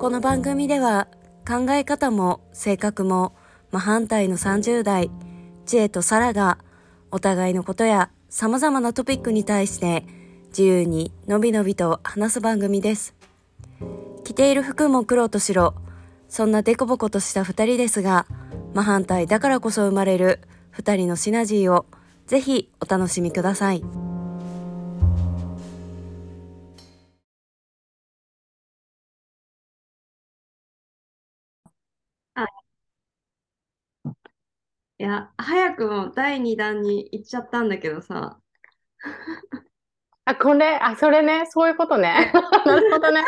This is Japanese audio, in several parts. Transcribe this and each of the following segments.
この番組では考え方も性格も真反対の30代、知恵とサラがお互いのことや様々なトピックに対して自由にのびのびと話す番組です。着ている服も黒と白、そんなデコボコとした二人ですが、真反対だからこそ生まれる二人のシナジーをぜひお楽しみください。いや、早くも第2弾に行っちゃったんだけどさ、あ、これ、あ、それね、そういうことね。なるほどね。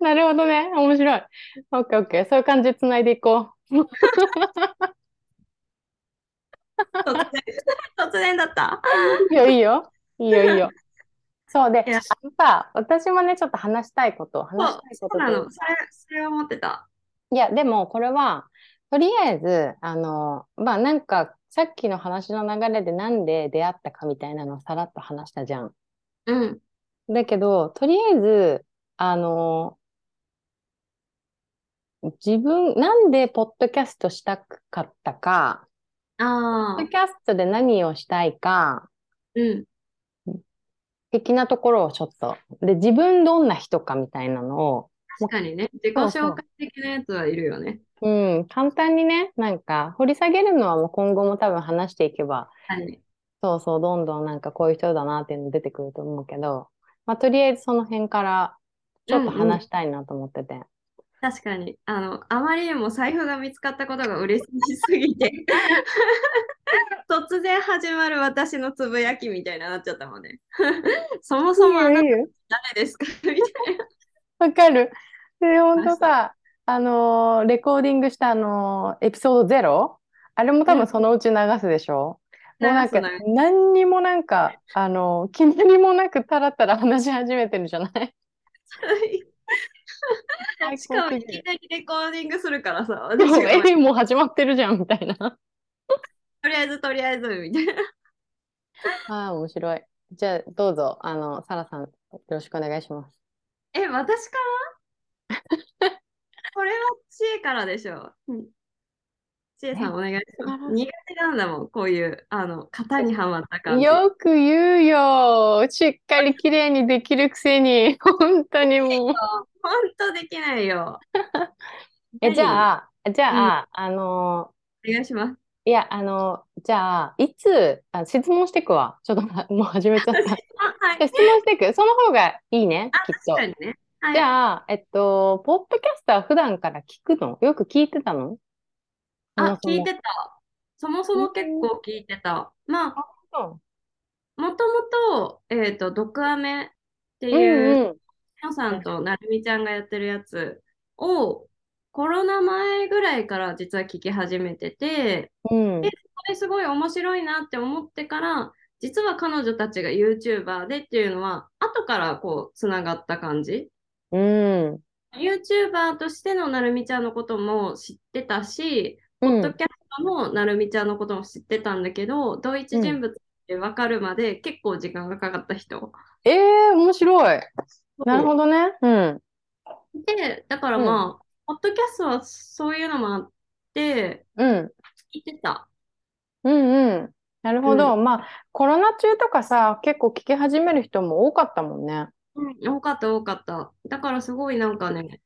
なるほどね。面白い。オッケーオッケー。そういう感じでつないでいこう。突然、突然だった？いいよ、いいよ。いいよ、いいよ。そうで、あのさ、私もね、ちょっと話したいこと、話したいそことといううなの。それ、それを思ってた。いや、でも、これは、とりあえず、あの、まあ、なんか、さっきの話の流れでなんで出会ったかみたいなのをさらっと話したじゃん。うん。だけど、とりあえず、あの、自分、なんでポッドキャストしたかったか、ポああッド、キャストで何をしたいか、うん。的なところをちょっと、で、自分どんな人かみたいなのを、確かにね、自己紹介的なやつはいるよね。うん、簡単にね、なんか、掘り下げるのはもう今後も多分話していけば、はい。そうそう、どんどんなんかこういう人だなっていうの出てくると思うけど、まあ、とりあえずその辺からちょっとうんうん話したいなと思ってて。確かに、あの、あまりにも財布が見つかったことが嬉しすぎて、突然始まる私のつぶやきみたいになっちゃったもんね。そもそもあなた誰ですか？みたいな。わかる。で、ほんとさ、あのーレコーディングしたあのーエピソード0、あれも多分そのうち流すでしょ？もうなんか何にもなんか、あのー決まりもなくたらたら話し始めてるじゃない？最 しかも。いきなりレコーディングするからさ、でも、え、もう始まってるじゃんみたいな。とりあえずとりあえずみたいな。ああ、面白い。じゃあ、どうぞ、あの、サラさん、よろしくお願いします。え、私から？これは知恵からでしょ。うん知恵さんお願いします。苦手なんだもん、こういう、あの、型にはまった感じ。よく言うよ。しっかり綺麗にできるくせに、本当にもう。本当できないよ。え、じあ、ゃあ、じゃあ、あのお願いします。いや、あの、じゃあ、いつ、あ、質問してくわ。ちょっと、もう始めちゃった。あ、はい。で質問してく。その方がいいね、あ、きっと。確かにね。はい。じゃあ、えっと、ポッドキャストは普段から聞くの？よく聞いてたの？あ、聞いてた。そもそも結構聞いてた。まあ、もともと、えっと、毒アメってういう、んうん。のさんとなるみちゃんがやってるやつを、コロナ前ぐらいから実は聞き始めてて、うん。で、それすごい面白いなって思ってから、実は彼女たちが YouTuber でっていうのは、後からこう、つながった感じ？うん。YouTuber としてのなるみちゃんのことも知ってたし、うんポッドキャストのなるみちゃんのことも知ってたんだけど、同一人物って分かるまで結構時間がかかった人。ええ面白い。なるほどね。うん。で、だからまあ、ポッドキャストはそういうのもあって、うん。聞いてた。うんうん。なるほど。まあ、コロナ中とかさ、結構聞き始める人も多かったもんね。うん、多かった多かった。だからすごいなんかね、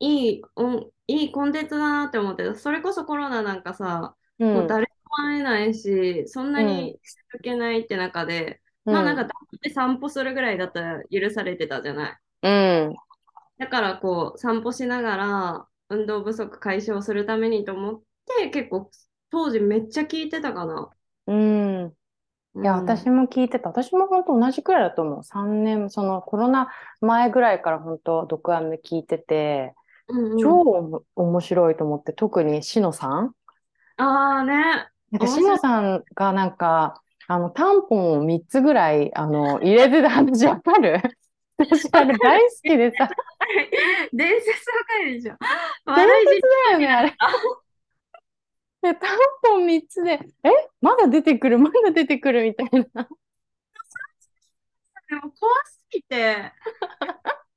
いい、おいいコンテンツだなって思ってた。それこそコロナなんかさ、うん。もう誰も会えないし、そんなに続けないって中で、まあなんか黙って散歩するぐらいだったら許されてたじゃない。うん。だからこう散歩しながら運動不足解消するためにと思って結構当時めっちゃ聞いてたかな。うん。うん。いや、うん私も聞いてた。私も本当同じくらいだと思う。3年、そのコロナ前ぐらいから本当、毒アメ聞いてて、うんうん超面白いと思って、特にしのさん。ああね。なんか、しのさんがなんか、あの、タンポンを3つぐらい、あの、入れてた話わかる？私、あれ大好きでさ、伝説わかるでしょ。伝説だよね、あれ。で、タンポン3つで、えまだ出てくる、まだ出てくるみたいな。でも怖すぎて。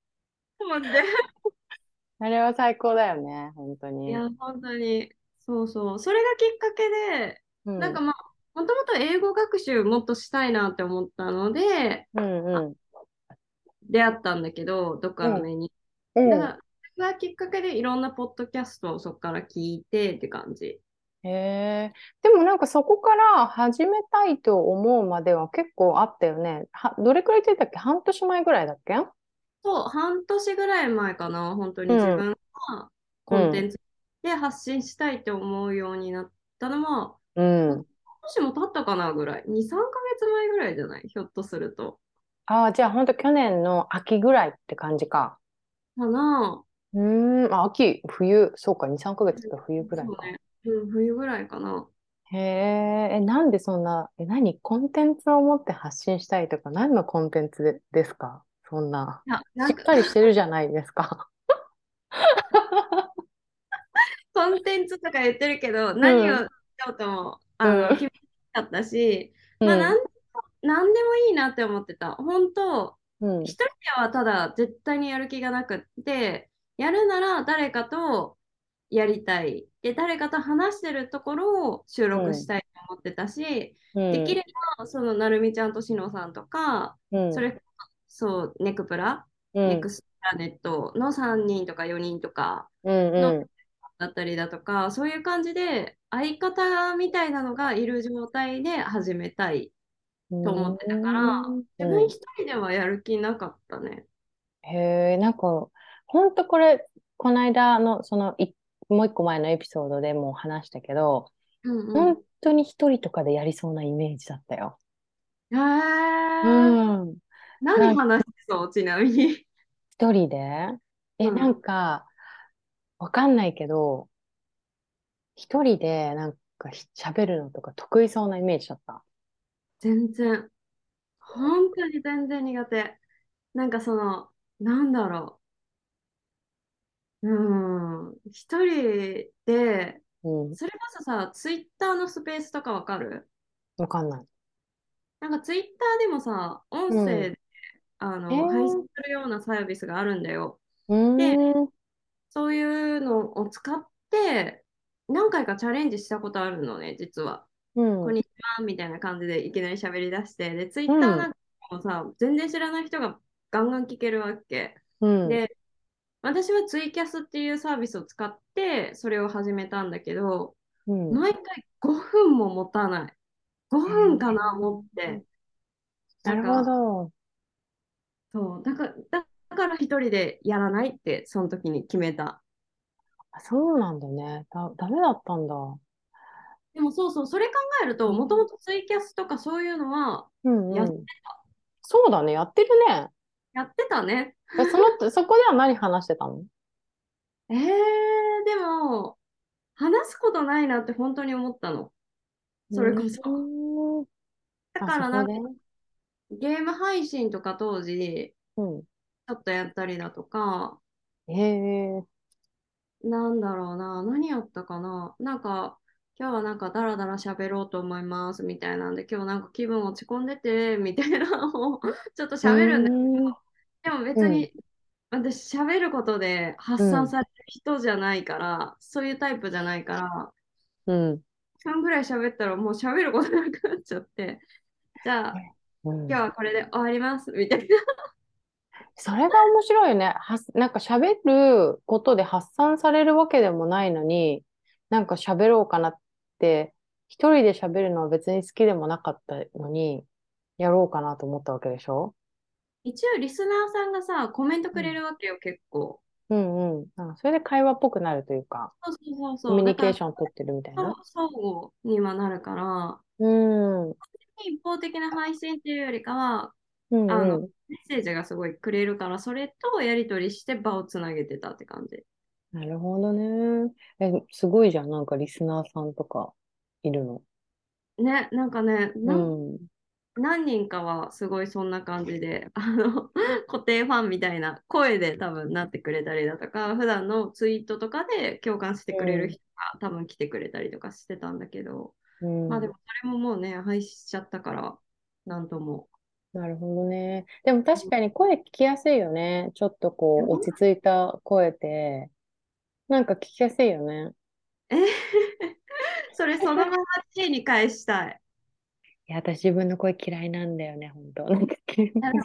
あれは最高だよね、本当に。いや、本当に、そうそう。それがきっかけで、うん、なんかまあ、もともと英語学習もっとしたいなって思ったので、うんうん。出会ったんだけど、どっかの目に。うんだから、それがきっかけでいろんなポッドキャストをそこから聞いてって感じ。へえ。でもなんかそこから始めたいと思うまでは結構あったよね。は、どれくらいついたっけ？半年前ぐらいだっけ？そう、半年ぐらい前かな、本当にうん自分がコンテンツで発信したいって思うようになったのは、うん。少しも経ったかなぐらい。2、3ヶ月前ぐらいじゃない？ひょっとすると。ああ、じゃあ本当去年の秋ぐらいって感じか。かなうーん、あ、秋、冬、そうか、2、3ヶ月か冬ぐらいか。そうね。うん、冬ぐらいかな。へえ、え、なんでそんな、え、何？コンテンツを持って発信したいとか、何のコンテンツでですか？そんな。いや、なしっんかかりしてるじゃないですか。コンテンツとか言ってるけど、何をしようとも、あの、うん決めなかったし、うんまあ、なんでも、なんでもいいなって思ってた。本当、うん、一人ではただ絶対にやる気がなくって、やるなら誰かとやりたい。で、誰かと話してるところを収録したいと思ってたし、うん、できれば、その、なるみちゃんとしのさんとか、うん、それこそ、そう、ネクプラ、うん、ネクストプラネットの3人とか4人とかうん、うん、だったりだとか、そういう感じで、相方みたいなのがいる状態で始めたいと思ってたから、うん。自分一人ではやる気なかったね。へえ、なんか、ほんとこれ、この間の、その、いもう一個前のエピソードでも話したけど、うんうん。本当に一人とかでやりそうなイメージだったよ。へーうん。何話してそう、ちなみに。一人で？え、うんなんか、わかんないけど、一人でなんかひ喋るのとか得意そうなイメージだった？全然。本当に全然苦手。なんかその、なんだろう。うん。一人で、うん。それこそさ、ツイッターのスペースとかわかる？わかんない。なんかツイッターでもさ、音声で、あの、えー配信するようなサービスがあるんだよ。うーん。そういうのを使って、何回かチャレンジしたことあるのね、実は。うん。こんにちはみたいな感じでいきなり喋り出して、で、ツイッターなんかもさ、全然知らない人がガンガン聞けるわけ。うん。で、私はツイキャスっていうサービスを使って、それを始めたんだけど、うん。毎回5分も持たない。5分かな、持って。なるほど。そう、だから、だだから一人でやらないって、その時に決めた。あそうなんだね。だ、ダメだったんだ。でもそうそう、それ考えると、もともとツイキャスとかそういうのはうんやっうん。そうだね。やってるね。やってたね。えその、そこでは何話してたの？えー、でも、話すことないなって本当に思ったの。それこそ。うーんだからなんかゲーム配信とか当時、でうん。ちょっとやったりだとか、へえ。なんだろうな、何やったかな。なんか、今日はなんかダラダラ喋ろうと思いますみたいなんで、今日なんか気分落ち込んでて、みたいなのをちょっと喋るんだけうど、でも別に、私喋ることで発散される人じゃないから、そういうタイプじゃないから、うん。3分ぐらい喋ったらもう喋ることなくなっちゃって、じゃあ、うん。今日はこれで終わります、みたいな。それが面白いよね。はす、なんか喋ることで発散されるわけでもないのに、なんか喋ろうかなって、一人で喋るのは別に好きでもなかったのに、やろうかなと思ったわけでしょ？一応リスナーさんがさ、コメントくれるわけよ、結構。うんうん。あそれで会話っぽくなるというか、そうそうそうそう。コミュニケーション取ってるみたいな？相互にはなるから、うん。うん一方的な配信っていうよりかは、うん。あの、メッセージがすごいくれるから、それとやり取りして場をつなげてたって感じ。なるほどね。え、すごいじゃん。なんかリスナーさんとかいるの？ね、なんかね、うなんん。何人かはすごいそんな感じで、あの、固定ファンみたいな声で多分なってくれたりだとか、普段のツイートとかで共感してくれる人が多分来てくれたりとかしてたんだけど、うん。まあでもそれももうね、廃止しちゃったから、なんとも。なるほどね。でも確かに声聞きやすいよね。ちょっとこう、落ち着いた声で、なんか聞きやすいよね。え それそのまま J に返したい。いや、私自分の声嫌いなんだよね、本当。なんか、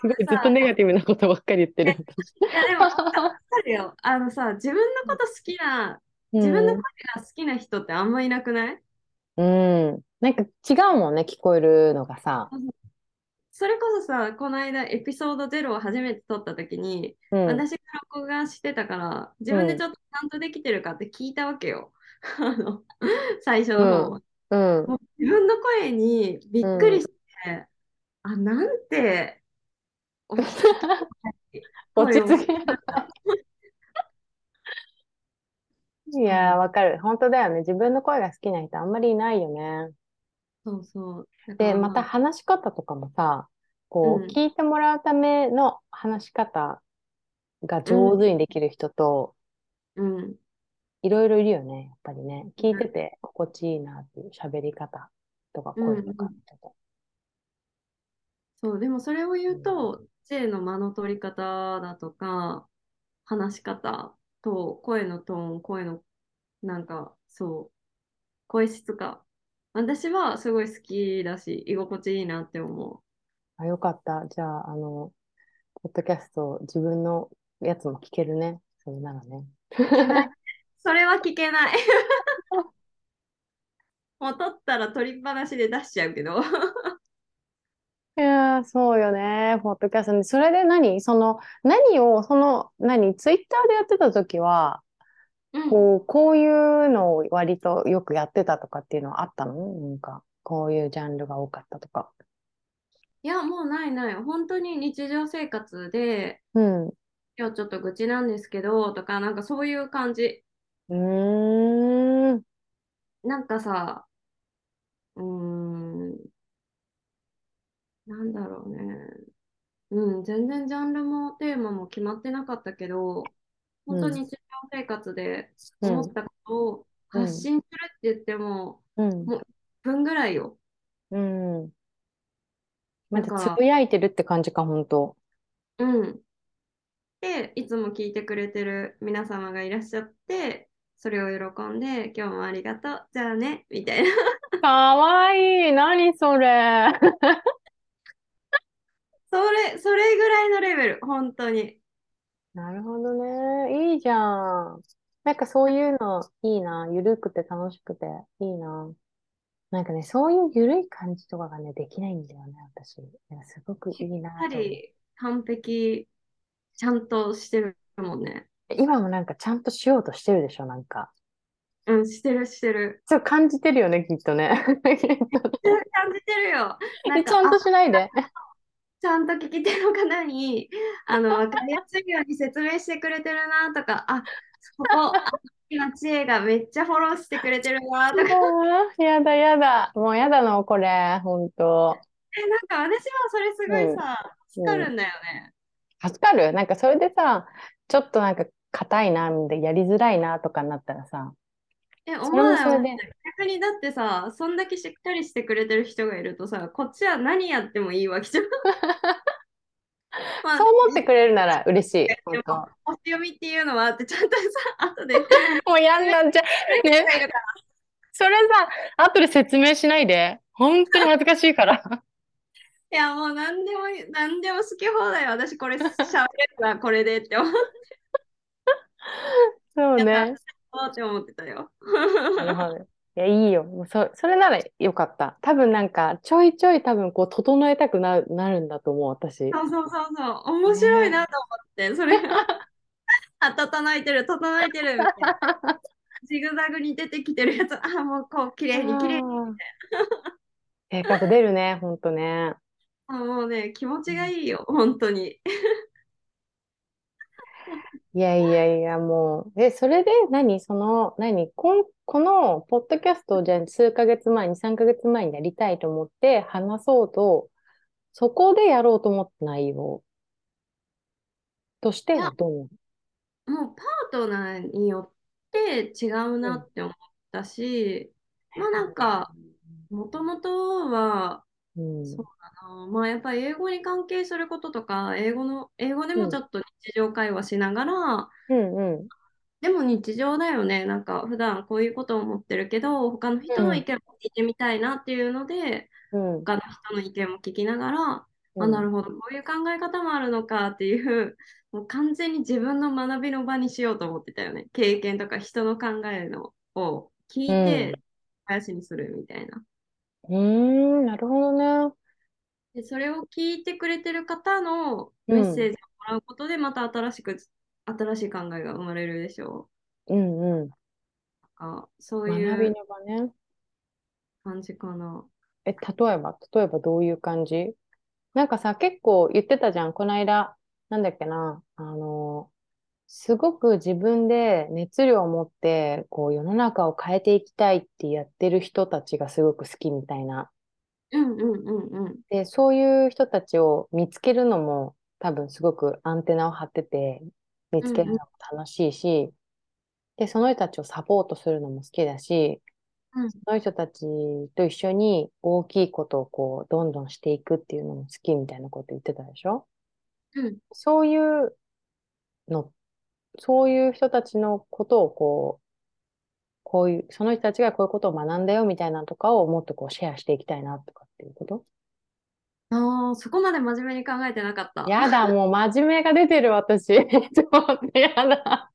すごいずっさとネガティブなことばっかり言ってる。いやでも、わかるよ。あのさ、自分のこと好きな、自分の声が好きな人ってあんまいなくない？うん。うん。なんか違うもんね、聞こえるのがさ。それこそさ、この間エピソード0を初めて撮った時に、うん。私が録画してたから、自分でちょっとちゃんとできてるかって聞いたわけよ。あの、最初の方。うん。もう自分の声にびっくりして、あ、なんて、落ち着き。いやー、わかる。本当だよね。自分の声が好きな人あんまりいないよね。そうそう。で、らまた話し方とかもさ、こう聞いてもらうための話し方が上手にできる人と、うん。いろいろいるよね、やっぱりね。聞いてて心地いいなっていう喋り方とか声とかうん見てて。そう、でもそれを言うと、J の間の取り方だとか、話し方と声のトーン、声のなんか、そう、声質か。私はすごい好きだし、居心地いいなって思あ、よかった。じゃあ、あの、ポッドキャスト、自分のやつも聞けるね。それならね。それは聞けない。もう取ったら取りっぱなしで出しちゃうけど。いやー、そうよね。ポッドキャストに。それで何？その、何を、その、何？ツイッターでやってた時は、うんこう、こういうのを割とよくやってたとかっていうのはあったの？なんか、こういうジャンルが多かったとか。いや、もうないない。本当に日常生活で、うん。う今日ちょっと愚痴なんですけど、とか、なんかそういう感じ。ーん。なんかさ、うーん、なんだろうね。うん、全然ジャンルもテーマも決まってなかったけど、本当に日常生活で思ったことを発信するって言っても、うん。もう1分ぐらいよ。うん。まだからだつぶやいてるって感じか、本当。うん。で、いつも聞いてくれてる皆様がいらっしゃって、それを喜んで、今日もありがとう、じゃあね、みたいな。かわいい。何それ。それ、それぐらいのレベル、本当に。なるほどね。いいじゃん。なんかそういうのいいな。ゆるくて楽しくていいな。なんかね、そういうゆるい感じとかがね、できないんだよね、私。なんかすごくいいなやはと思う。り完璧、ちゃんとしてるもんね。今もなんかちゃんとしようとしてるでしょ、なんか。うん、してるしてる。そう感じてるよね、きっとね。きっとね感じてるよ。なんかちゃんとしないで。ちゃんと聞き手の方に、あの、わかりやすいように説明してくれてるなとか、あ、そこ、あ今、知恵がめっちゃフォローしてくれてるなとか、やだやだ。もうやだの、これ、ほんと。え、なんか私はそれすごいさ、うん助かるんだよね。助かる？なんかそれでさ、ちょっとなんか硬いな、みたいなやりづらいなとかになったらさ、え、思わないそれで。逆にだってさ、そんだけしっかりしてくれてる人がいるとさ、こっちは何やってもいいわけじゃん。まあそう思ってくれるなら嬉しい。で本当も、星読みっていうのはあって、ちゃんとさ、後で。もうやんなっちゃう。ね、それさ、後で説明しないで。本当に恥ずかしいから。いや、もう何でも、何でも好き放題。私、これ、しゃべれるな、これでって思っそうね。たって思ってたよ。なるほど。いや、いいよ。もうそ、それならよかった。多分なんか、ちょいちょい多分こう、整えたくな、なるんだと思う、私。そうそうそうそう。面白いなと思って、それが、あ、整えてる、整えてる、みたいな。ジグザグに出てきてるやつ、あ、もうこう、綺麗に綺麗に。性格出るね、ほんとね。あ もうね、気持ちがいいよ、本当に。いやいやいや、もう。え、それで何？その、何？こん、この、ポッドキャストをじゃあ数ヶ月前に、3ヶ月前にやりたいと思って話そうと、そこでやろうと思った内容としてはどう？もうパートナーによって違うなって思ったし、まあなんか、もともとは、うん。そうまあやっぱり英語に関係することとか、英語の、英語でもちょっと日常会話しながら、うんうん。でも日常だよね。なんか普段こういうことを思ってるけど、他の人の意見も聞いてみたいなっていうので、うん。他の人の意見も聞きながら、あ、うんなるほど、こういう考え方もあるのかっていう、もう完全に自分の学びの場にしようと思ってたよね。経験とか人の考えのを聞いて、林にするみたいな。うーん、なるほどね。で、それを聞いてくれてる方のメッセージをもらうことで、また新しく、新しい考えが生まれるでしょうんうん。う。なんかそう学いうびの場ね。感じかな。え、例えば、例えばどういう感じ？なんかさ、結構言ってたじゃん。この間、なんだっけな。あの、すごく自分で熱量を持って、こう世の中を変えていきたいってやってる人たちがすごく好きみたいな。うんうんうんうん。で、そういう人たちを見つけるのも多分すごくアンテナを張ってて、見つけるのも楽しいし、で、その人たちをサポートするのも好きだし、うん。その人たちと一緒に大きいことをこう、どんどんしていくっていうのも好きみたいなこと言ってたでしょ？うん。そういうの、そういう人たちのことをこう、こういう、その人たちがこういうことを学んだよみたいなのとかをもっとこうシェアしていきたいなとかっていうこと？ああ、そこまで真面目に考えてなかった。やだ、もう真面目が出てる私。ちょっとやだ。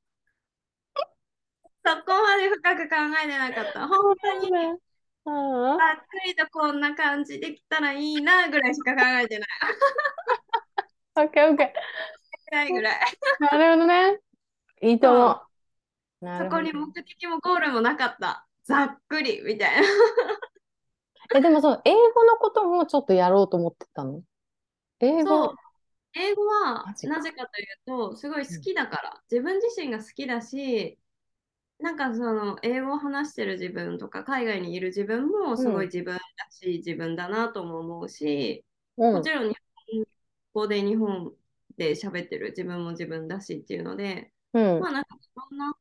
そこまで深く考えてなかった。本当にああざっくりとこんな感じできたらいいなぐらいしか考えてない。オッケーオッケないぐらい。ー。なるほどね。いいと思う。そこに目的もゴールもなかった。ざっくりみたいな。え、でもそう、英語のこともちょっとやろうと思ってたの？英語？。英語はなぜかというと、すごい好きだから、自分自身が好きだし、なんかその英語を話してる自分とか海外にいる自分もすごい自分らしい自分だなとも思うし、うん。もちろん日本語で日本で喋ってる自分も自分だしっていうので、うん。まあなんかそんな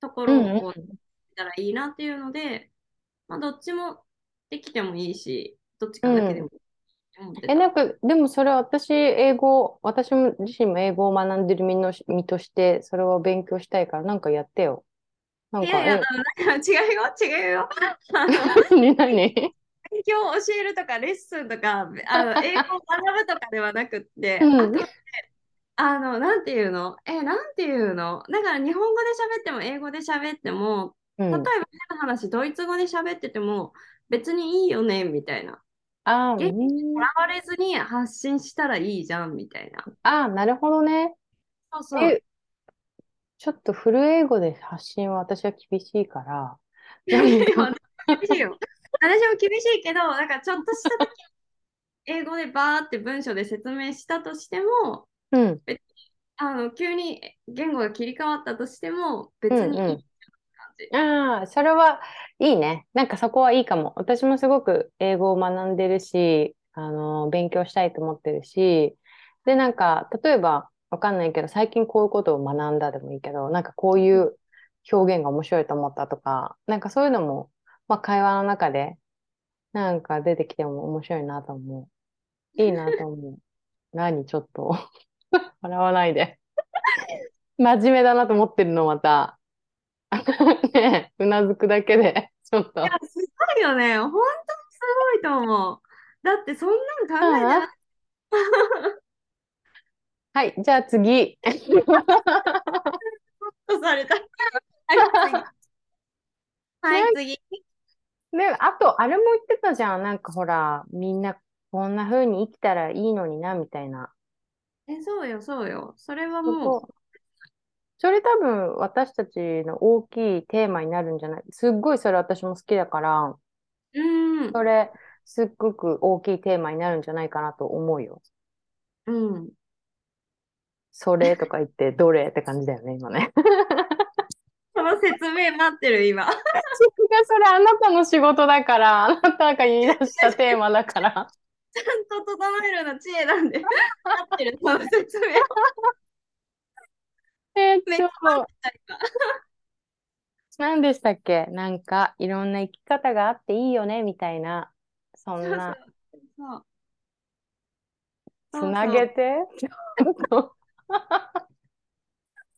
とこうんうんろをこうたらいいなっていうので、まあどっちもできてもいいし、どっちかだけでもえ、なんか、でもそれ私、英語、私も自身も英語を学んでる身の身として、それを勉強したいから、なんかやってよ。なんか、いやいや、違うよ、違うよ。あ の何何？勉強を教えるとか、レッスンとか、あの 英語を学ぶとかではなくって、うん。あの、なんていうの？え、なんていうの？だから日本語で喋っても英語で喋っても、うん。例えば変な話、ドイツ語で喋ってても別にいいよね、みたいな。あー、えうんとらわれずに発信したらいいじゃん、みたいな。あー、なるほどね。そうそう。え、ちょっとフル英語で発信は私は厳しいから、厳しいよ。私も厳しいけど、なんかちょっとした時英語でバーって文章で説明したとしても、うん、あの急に言語が切り替わったとしても、別にいいうんうん感じ。ああ、それはいいね。なんかそこはいいかも。私もすごく英語を学んでるし、あの、勉強したいと思ってるし、で、なんか、例えば、わかんないけど、最近こういうことを学んだでもいいけど、なんかこういう表現が面白いと思ったとか、なんかそういうのも、まあ会話の中で、なんか出てきても面白いなと思う。いいなと思う。何ちょっと 笑わないで。真面目だなと思ってるの、また。ねえ、うなずくだけで、ちょっとい。や、すごいよね。本当にすごいと思う。だってそんなの考えてなはい、じゃあ次。とされた。はい、次。はい、次。で、あと、あれも言ってたじゃん。なんかほら、みんなこんな風に生きたらいいのにな、みたいな。え、そうよ、そうよ。それはそもう、こそれ多分私たちの大きいテーマになるんじゃない？すっごいそれ私も好きだから、うん、それすっごく大きいテーマになるんじゃないかなと思うよ。うん。それとか言って、どれって感じだよね、今ね。その説明待ってる、今。違うそれあなたの仕事だから、あなたが言い出したテーマだから。ちゃんと整えるの知恵なんで、待ってる、その説明。えーっと。何でしたっけ？なんか、いろんな生き方があっていいよね、みたいな。そんそうな。そう。つなげて？ちょっと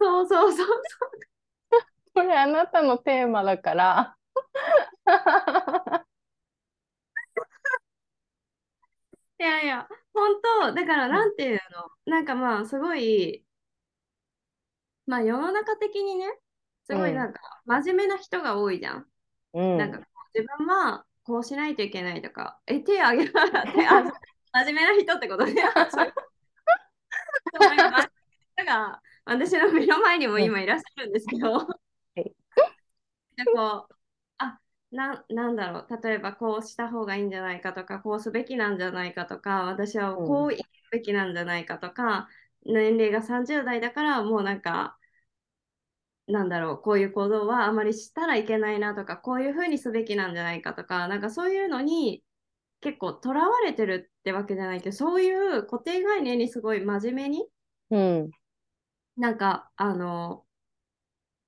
そうそうそうこれあなたのテーマだから。いやいや、本当、だからなんていうの、なんかまあすごい、まあ世の中的にね、すごいなんか真面目な人が多いじゃん。うん。なんか自分はこうしないといけないとか、え、手あげな手あ、真面目な人ってことね。あそういう人が私の目の前にも今いらっしゃるんですけど、いでこう、あ、な、なんだろう、例えばこうした方がいいんじゃないかとか、こうすべきなんじゃないかとか、私はこう生きるべきなんじゃないかとか、年齢が30代だからもうなんか、なんだろう、こういう行動はあまりしたらいけないなとか、こういうふうにすべきなんじゃないかとか、なんかそういうのに結構とらわれてるってわけじゃないけど、そういう固定概念にすごい真面目に、うん。なんか、あの、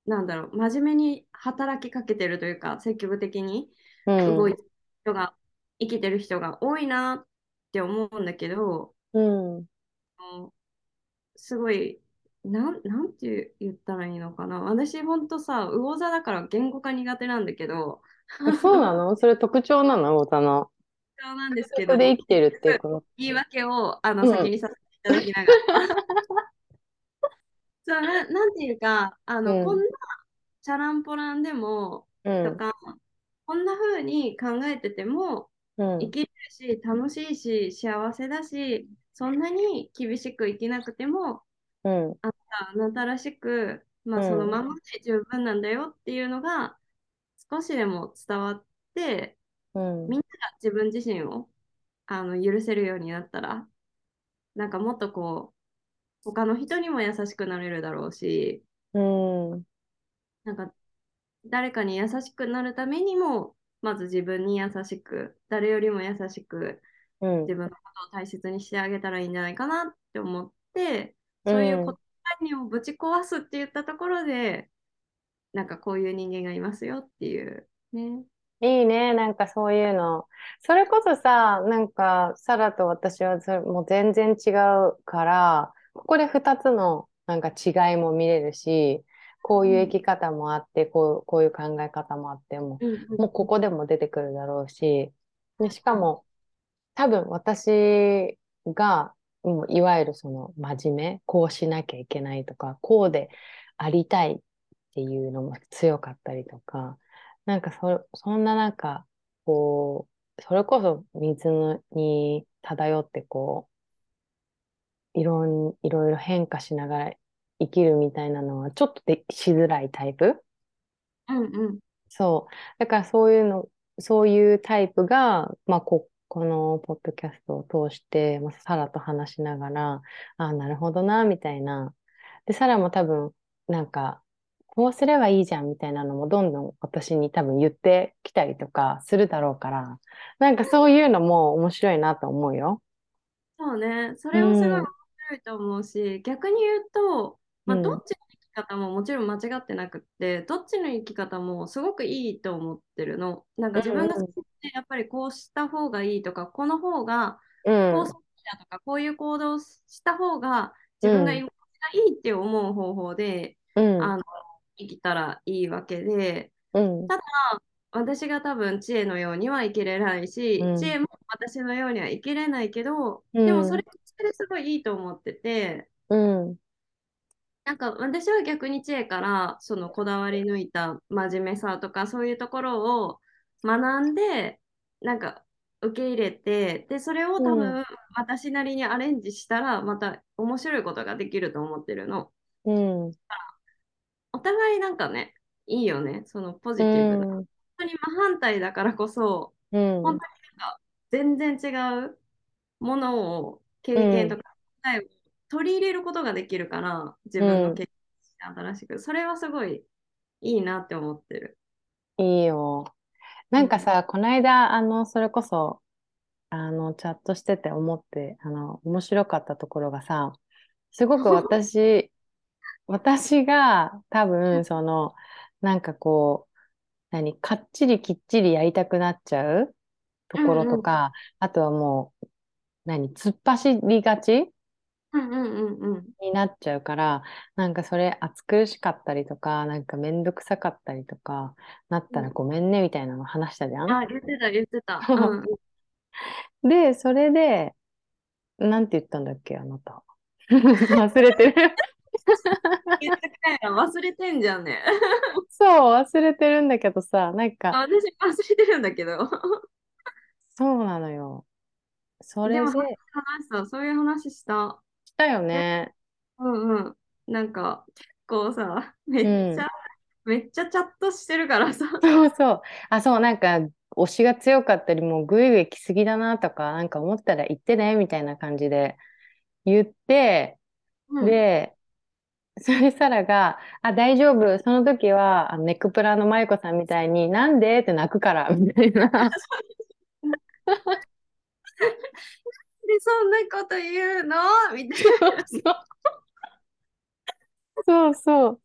なんだろう、真面目に働きかけてるというか、積極的にうん。動いてる人が、生きてる人が多いなって思うんだけど、うん。うんすごい、なん、なんて言ったらいいのかな。私、ほんとさ、魚座だから言語化苦手なんだけど、えそうなの？それ特徴なの？太田の。そうなんですけど、そこで生きてるっていうこと？言い訳をあのうん先にさせていただきながら。そうな、なんていうか、あの、うんこんなチャランポランでも、うん。とか、こんな風に考えてても、うん生。きれるし、楽しいし、幸せだし、そんなに厳しく生きなくても、うん。あなたらしく、まあ、うんそのままで十分なんだよっていうのが、少しでも伝わって、うん。みんなが自分自身をあの許せるようになったら、なんかもっとこう、他の人にも優しくなれるだろうし、うん。なんか誰かに優しくなるためにも、まず自分に優しく、誰よりも優しく、うん自分のを大切にしてあげたらいいんじゃないかなって思って、そういうことをぶち壊すって言ったところで、なんかこういう人間がいますよっていうね。いいね、なんかそういうの。それこそさ、なんか、サラと私はそれもう全然違うから、ここで2つのなんか違いも見れるし、こういう生き方もあって、こう、こういう考え方もあって、もうもうここでも出てくるだろうし、で、しかも、多分私が、もういわゆるその真面目、こうしなきゃいけないとか、こうでありたいっていうのも強かったりとか、なんかそ、そんななんか、こう、それこそ水のに漂ってこう、いろん、いろいろ変化しながら生きるみたいなのはちょっとでしづらいタイプ？うんうん。そう。だからそういうの、そういうタイプが、まあ、こ、このポッドキャストを通して、まあ、サラと話しながら、ああ、なるほどな、みたいな。で、サラも多分、なんか、こうすればいいじゃん、みたいなのもどんどん私に多分言ってきたりとかするだろうから、なんかそういうのも面白いなと思うよ。そうね、それはすごいうん面白いと思うし、逆に言うと、まあ、うんどっちの方ももちろん間違ってなくって、どっちの生き方もすごくいいと思ってるの。なんか自分が好きでやっぱりこうした方がいいとか、この方がうん。こうすべきだとか、こういう行動をした方が自分が居心地がいいって思う方法で、うん、あの生きたらいいわけで、うん、私が多分知恵のようには生きれないし、うん。知恵も私のようには生きれないけど、うん。でもそれそれですごいいいと思ってて、うん、なんか私は逆に知恵からそのこだわり抜いた真面目さとかそういうところを学んで、なんか受け入れて、で、それを多う分私なりにアレンジしたらまた面白いことができると思ってるの。うん、お互いなんかね、いいよね、そのポジうティブな。本ん、当に真反対だからこそ、うん、本当になんか全然違うものを、経験とか考えを取り入れることができるから、自分の経験新しく、それはすごいいいなって思ってる。いいよ。なんかさ、この間、あの、それこそ、あの、チャットしてて思って、あの、面白かったところがさ、すごく私、私が多分、その、なんかこう、何、かっちりきっちりやりたくなっちゃうところとか、あとはもう、何、突っ走りがちうんうんうんうん。になっちゃうから、なんかそれ暑苦しかったりとか、なんかめんどくさかったりとか、なったらごめんねみたいなの話したじゃん？あ、言ってた言ってた。うんうん。で、それで、なんて言ったんだっけ、あなた。忘れてる。忘れてんじゃんね。そう、忘れてるんだけどさ、なんか、あ私忘れてるんだけど。そうなのよ。それで、でもし話した、そういう話した。たよね。うんうん。なんか、結構さ、めっちゃ、めっちゃチャットしてるからさ。そうそう。あ、そう、なんか、推しが強かったり、もうグイグイ来すぎだなとか、なんか思ったら言ってね、みたいな感じで言って、うん、で、それでサラが、あ、大丈夫。その時は、あのネクプラのマイコさんみたいに、なんで？って泣くから、みたいな。で、そんなこと言うの？みたいそうそう。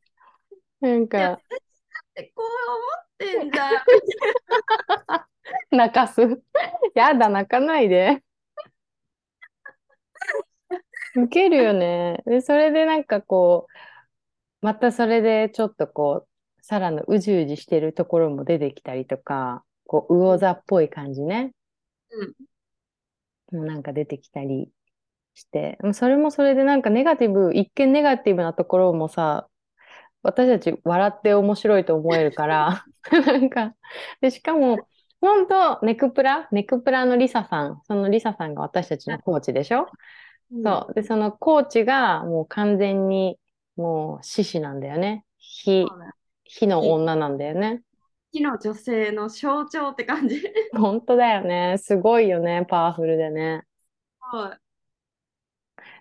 なんか、な。こう思ってんだ。泣かす。やだ、泣かないで。ウケるよね。で、それでなんかこう、またそれでちょっとこう、サラのうじうじしてるところも出てきたりとか、こう、魚座っぽい感じね。うん。なんか出てきたりして、もうそれもそれでなんかネガティブ、一見ネガティブなところもさ、私たち笑って面白いと思えるから、なんか、で、しかも、本当ネクプラ？ネクプラのリサさん、そのリサさんが私たちのコーチでしょ？そう。で、そのコーチがもう完全にもう獅子なんだよね。火、火の女なんだよね。火の女性の象徴って感じ。本当だよね。すごいよね。パワフルでね。はい。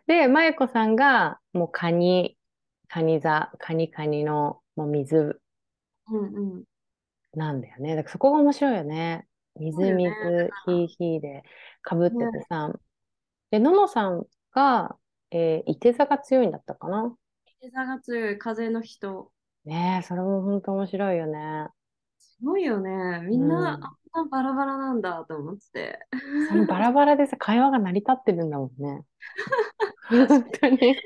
で、まゆこさんが、もうカニ、カニ座、カニカニの、もう水うんうん。なんだよね。だからそこが面白いよね。水、そうよね水、ひひで、かぶっててさ。で、ののさんが、えー、いて座が強いんだったかな。手座が強い風の人。ねえ、それも本当面白いよね。すごいよね。みんな、うんあんなバラバラなんだと思って。そのバラバラでさ、会話が成り立ってるんだもんね。本当に。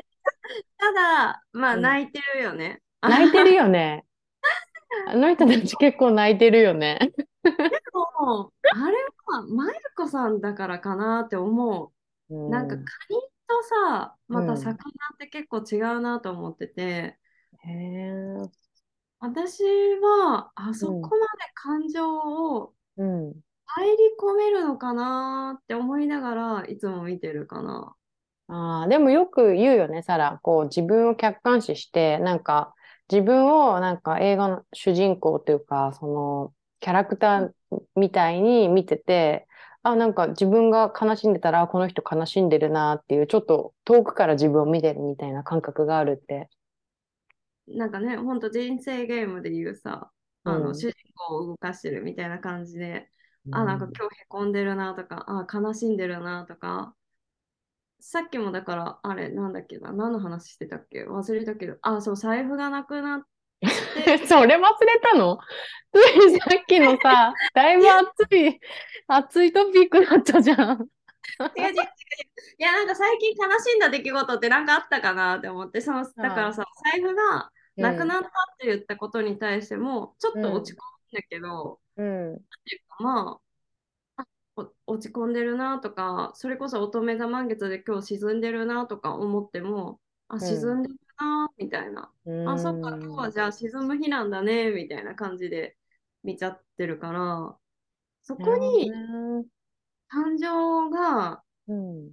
ただ、まあ、うん泣いてるよね。泣いてるよね。あの人たち結構泣いてるよね。もうあれは、まゆこさんだからかなって思う。なんか、カニとさ、またうん魚って結構違うなと思ってて、へえ。私は、あそこまで感情をうん。入り込めるのかなって思いながらいつも見てるかな。ああ、でもよく言うよね、サラ。こう、自分を客観視して、なんか、自分をなんか映画の主人公というか、その、キャラクターみたいに見てて、あ、なんか自分が悲しんでたら、あこの人悲しんでるなっていう、ちょっと遠くから自分を見てるみたいな感覚があるって。なんかね、ほんと人生ゲームで言うさ、あの、うん。主人公を動かしてるみたいな感じで、あ、なんか今日へこんでるなとか、あ、悲しんでるなとか、さっきもだから、あれ、なんだっけな、何の話してたっけ？忘れたけど、あ、そう、財布がなくなっ それ忘れたの？ついさっきのさ、だいぶ熱い、熱いトピックだったじゃん。違う違う違う。いや、なんか最近悲しんだ出来事ってなんかあったかなって思って、その、だからさ、財布がなくなったって言ったことに対しても、ちょっと落ち込むんだけど、うん。っていうかまあ、落ち込んでるなとか、それこそ乙女座満月で今日沈んでるなとか思っても、あ、ん沈んでるなみたいな。うん。あ、そっか、今日はじゃあ沈む日なんだねみたいな感じで見ちゃってるから、そこに感情がうん。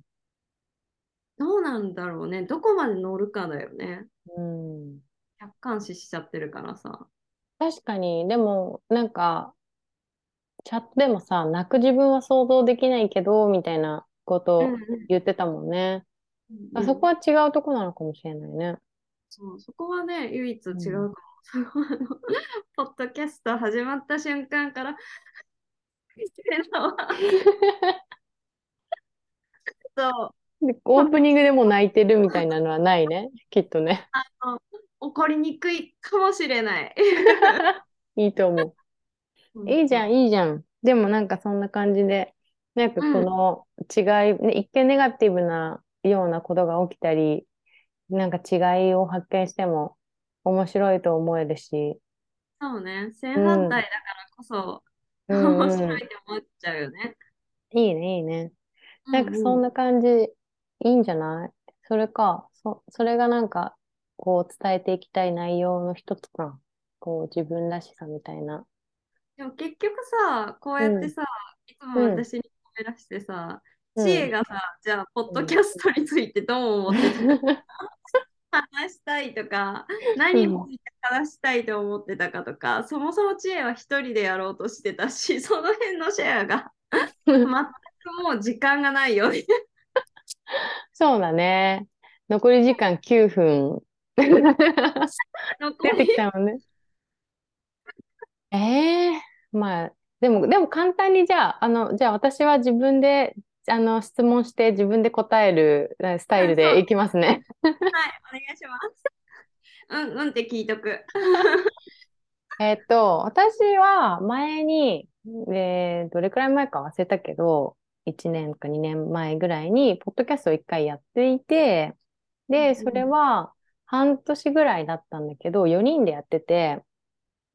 どうなんだろうね。どこまで乗るかだよね。うん。客観視しちゃってるからさ。確かに、でも、なんか、チャットでもさ、泣く自分は想像できないけど、みたいなことを言ってたもんね。あそこは違うとこなのかもしれないね。そう、そこはね、唯一違うかも。あのポッドキャスト始まった瞬間から、そう、でオープニングでも泣いてるみたいなのはないね。きっとね。怒りにくいかもしれない。いいと思う。いいじゃん、いいじゃん。でもなんかそんな感じで、なんかこの違い、ね、一見ネガティブなようなことが起きたり、なんか違いを発見しても面白いと思えるし、そうね。正反対だからこそ、うん面白いって思っちゃうよね。いいね、いいね。なんかうんそんな感じ、いいんじゃない？それか、そ、それがなんか、こう伝えていきたい内容の一つか。こう自分らしさみたいな。でも結局さ、こうやってさ、いつもうん私に褒めらしてさ、うん知恵がさ、じゃあ、ポッドキャストについてどう思ってた 話したいとか、何について話したいと思ってたかとか、そもそも知恵は一人でやろうとしてたし、その辺のシェアが 全くもう時間がないよね。そうだね。残り時間9分。残出てりきたもんね。ええまあ、でも、でも簡単にじゃあ、あの、じゃあ私は自分で、あの、質問して自分で答えるえスタイルでいきますね。はい、お願いします。うん、うんって聞いとく。えっと、私は前に、えーどれくらい前か忘れたけど、1年か2年前ぐらいに、ポッドキャストを1回やっていて、で、うんそれは半年ぐらいだったんだけど、4人でやってて、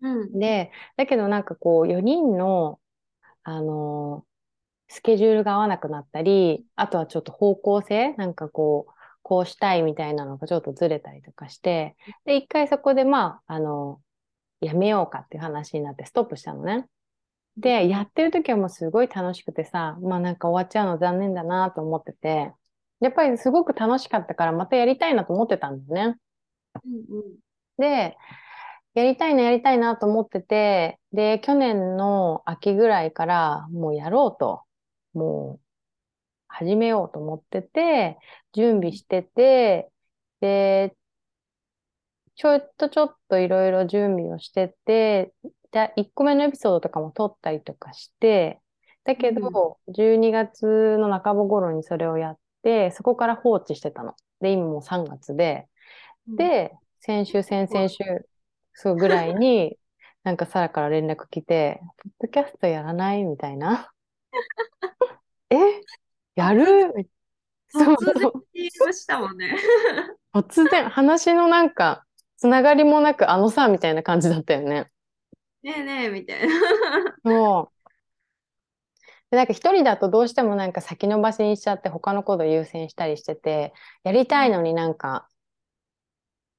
うん。で、だけどなんかこう、4人の、あのースケジュールが合わなくなったり、あとはちょっと方向性、なんかこう、こうしたいみたいなのがちょっとずれたりとかして、で、一回そこでまあ、あの、やめようかっていう話になってストップしたのね。で、やってる時はもうすごい楽しくてさ、まあなんか終わっちゃうの残念だなと思ってて、やっぱりすごく楽しかったからまたやりたいなと思ってたんだよね。うんうん。で、やりたいな、やりたいなと思ってて、で、去年の秋ぐらいからもうやろうと、もう始めようと思ってて、準備してて、で、ちょっとちょっといろいろ準備をしてて、で、1個目のエピソードとかも撮ったりとかして、だけど、12月の半ば頃にそれをやって、そこから放置してたの。で、今もう3月で、うん、で、先週、先々週、そうぐらいに、なんかサラから連絡来て、ポッドキャストやらない？みたいな。え？やる？そう突然 DM したもんね。突然、話のなんか、つながりもなく、あのさ、みたいな感じだったよね。ねえねえみたいな。そう。で、なんか一人だとどうしてもなんか先延ばしにしちゃって他のこと優先したりしてて、やりたいのになんか、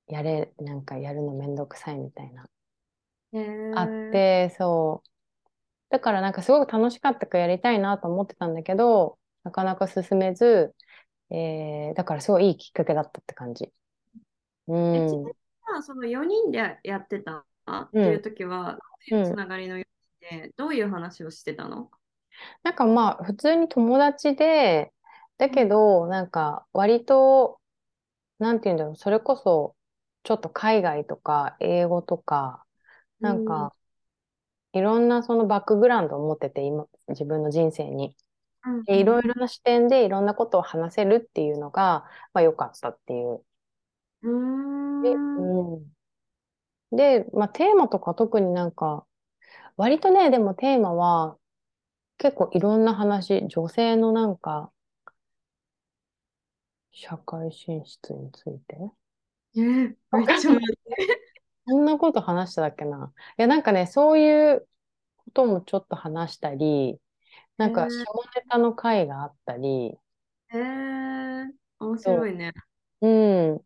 やれ、なんかやるのめんどくさいみたいな。あっ。て、そう。だからなんかすごく楽しかったからやりたいなと思ってたんだけど、なかなか進めず、えー、だからすごいいいきっかけだったって感じ。うえちなみん。にさその4人でやってたっていう時は、どういうつながりのようで、どういう話をしてたの？なんかまあ普通に友達で、だけどなんか割と、なんて言うんだろう、それこそちょっと海外とか英語とか、なんかいろんなそのバックグラウンドを持ってて、今、自分の人生に。うんでいろいろな視点でいろんなことを話せるっていうのが、まあ良かったっていう。うーん。で、うん。で、まあテーマとか特になんか、割とね、でもテーマは結構いろんな話、女性のなんか、社会進出について？えーめっちゃそ んなこと話しただっけな？いや、なんかね、そういうこともちょっと話したり、なんか下ネタの回があったり、えー、面白いね。うん。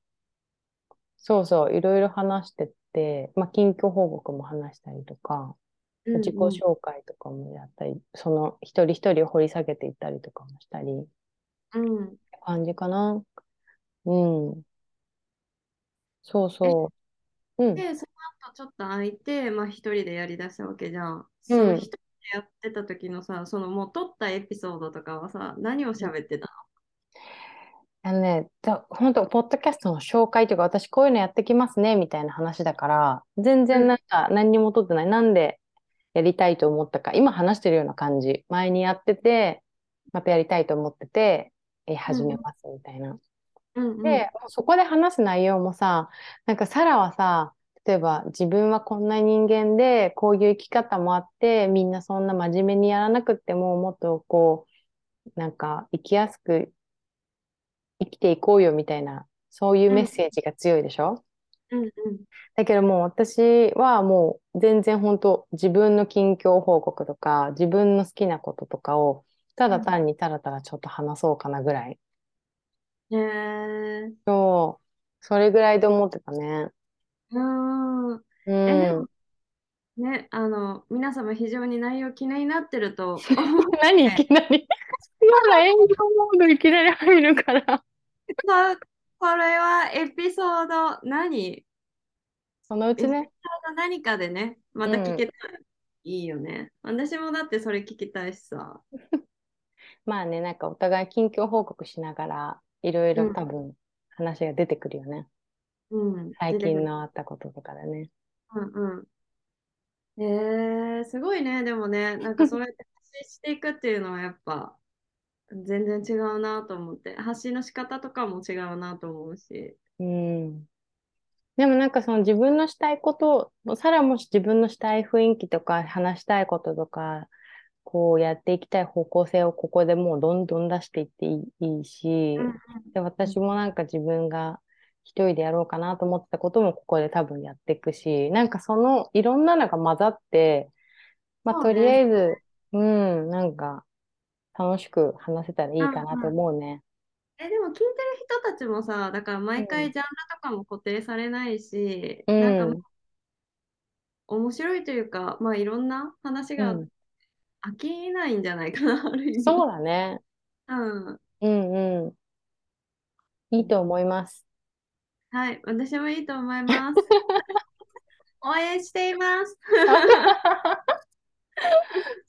そうそう、いろいろ話してて、まあ、近況報告も話したりとか、自己紹介とかもやったり、その一人一人を掘り下げていったりとかもしたり、うんうん。感じかな。うん。そうそう。うん。で、その後ちょっと空いて、まあ一人でやりだしたわけじゃん。その一人でやってた時のさ、そのもう撮ったエピソードとかはさ、何を喋ってたあのね、だ本当、ポッドキャストの紹介というか、私こういうのやってきますね、みたいな話だから、全然なんか何にも撮ってない。なんでやりたいと思ったか、今話してるような感じ。前にやってて、またやりたいと思ってて、え、始めます、みたいな。のうんうん。で、そこで話す内容もさ、なんかサラはさ、例えば自分はこんな人間で、こういう生き方もあって、みんなそんな真面目にやらなくっても、もっとこう、なんか生きやすく生きていこうよみたいな、そういうメッセージが強いでしょ？うんうん。だけどもう私はもう全然本当自分の近況報告とか自分の好きなこととかをただ単にたらたらちょっと話そうかなぐらい。へえ。そう、それぐらいで思ってたね。うん。うえ、でん。もね、あの、皆様非常に内容気になってると 思何いきなり今営業モードいきなり入るから。う。これはエピソード何？そのうエピソーちね。ド何かでね、また聞けたらいいよね。私もだってそれ聞きたいしさ。まあね、なんかお互い近況報告しながらいろいろ多分話が出てくるよね。うん。最近のあったこととかでね。うんうん。えー、すごいね。でもね、なんかそれって発信していくっていうのはやっぱ全然違うなと思って、発信の仕方とかも違うなと思うし。うん。でもなんかその自分のしたいことを、さらもし自分のしたい雰囲気とか話したいこととか、こうやっていきたい方向性をここでもうどんどん出していっていいし、うんで、私もなんか自分が一人でやろうかなと思ってたこともここで多分やっていくし、なんかそのいろんなのが混ざって、まあとりあえず、うん、なんか楽しく話せたらいいかなと思うね。え、でも聞いてる人たちもさ、だから毎うん回ジャンルとかも固定されないし、うんなんか面白いというか、まあいろんな話がうん飽きないんじゃないかな、ある意味。そうだね。うん。うんうん。いいと思います。はい、私もいいと思います。応援しています。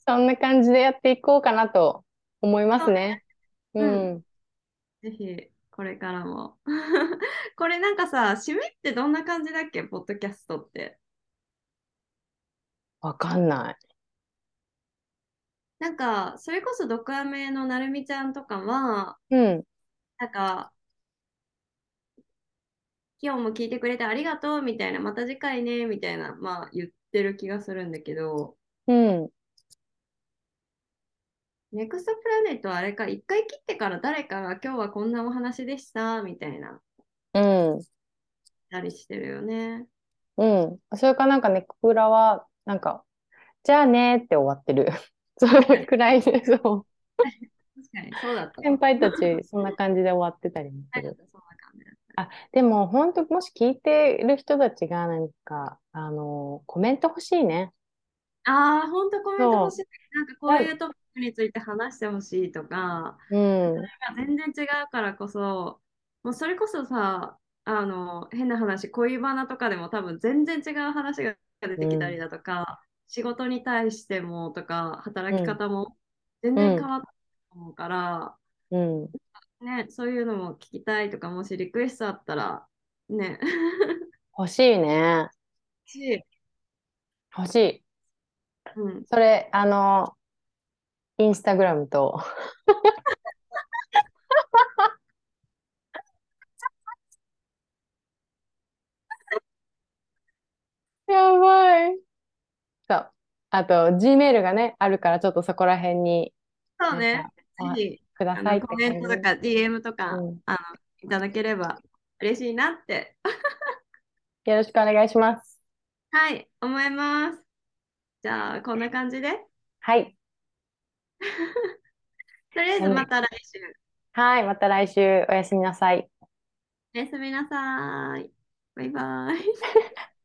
そんな感じでやっていこうかなと思いますね。そうねうん。ぜひ、これからも。これなんかさ、締めってどんな感じだっけ、ポッドキャストって。わかんない。なんか、それこそ、ドクアメのなるみちゃんとかは、うん。なんか、今日も聞いてくれてありがとうみたいな、また次回ね、みたいな、まあ言ってる気がするんだけど、うん。ネクストプラネットはあれか、一回切ってから誰かが今日はこんなお話でした、みたいな、うん。たりしてるよね。うん。それかなんかね、クプラは、なんか、じゃあねーって終わってる。それくらいで、そう。確かに、そうだったわ。先輩たち、そんな感じで終わってたりもする。あ、でも、本当もし聞いてる人たちが、なんか、あの、コメント欲しいね。ああ、本当コメント欲しい。なんかこういうトピックについて話してほしいとか、うん。全然違うからこそ、もうそれこそさ、あの、変な話、恋バナとかでも多分全然違う話が出てきたりだとか、仕事に対してもとか、働き方も全然変わったと思うから、うん。ね、そういうのも聞きたいとか、もしリクエストあったら、ね、欲しいね。し、欲しい。うん、それ、あの、インスタグラムと、やばい。そう。あと、Gmail がね、あるから、ちょっとそこら辺にそうね、ぜひ、くださいコメントとか DM とか、うんあのいただければ嬉しいなって、よろしくお願いします。はい、思います。じゃあ、こんな感じで、はい。とりあえずまた来週、はい。また来週おやすみなさい。おやすみなさい。バイバイ。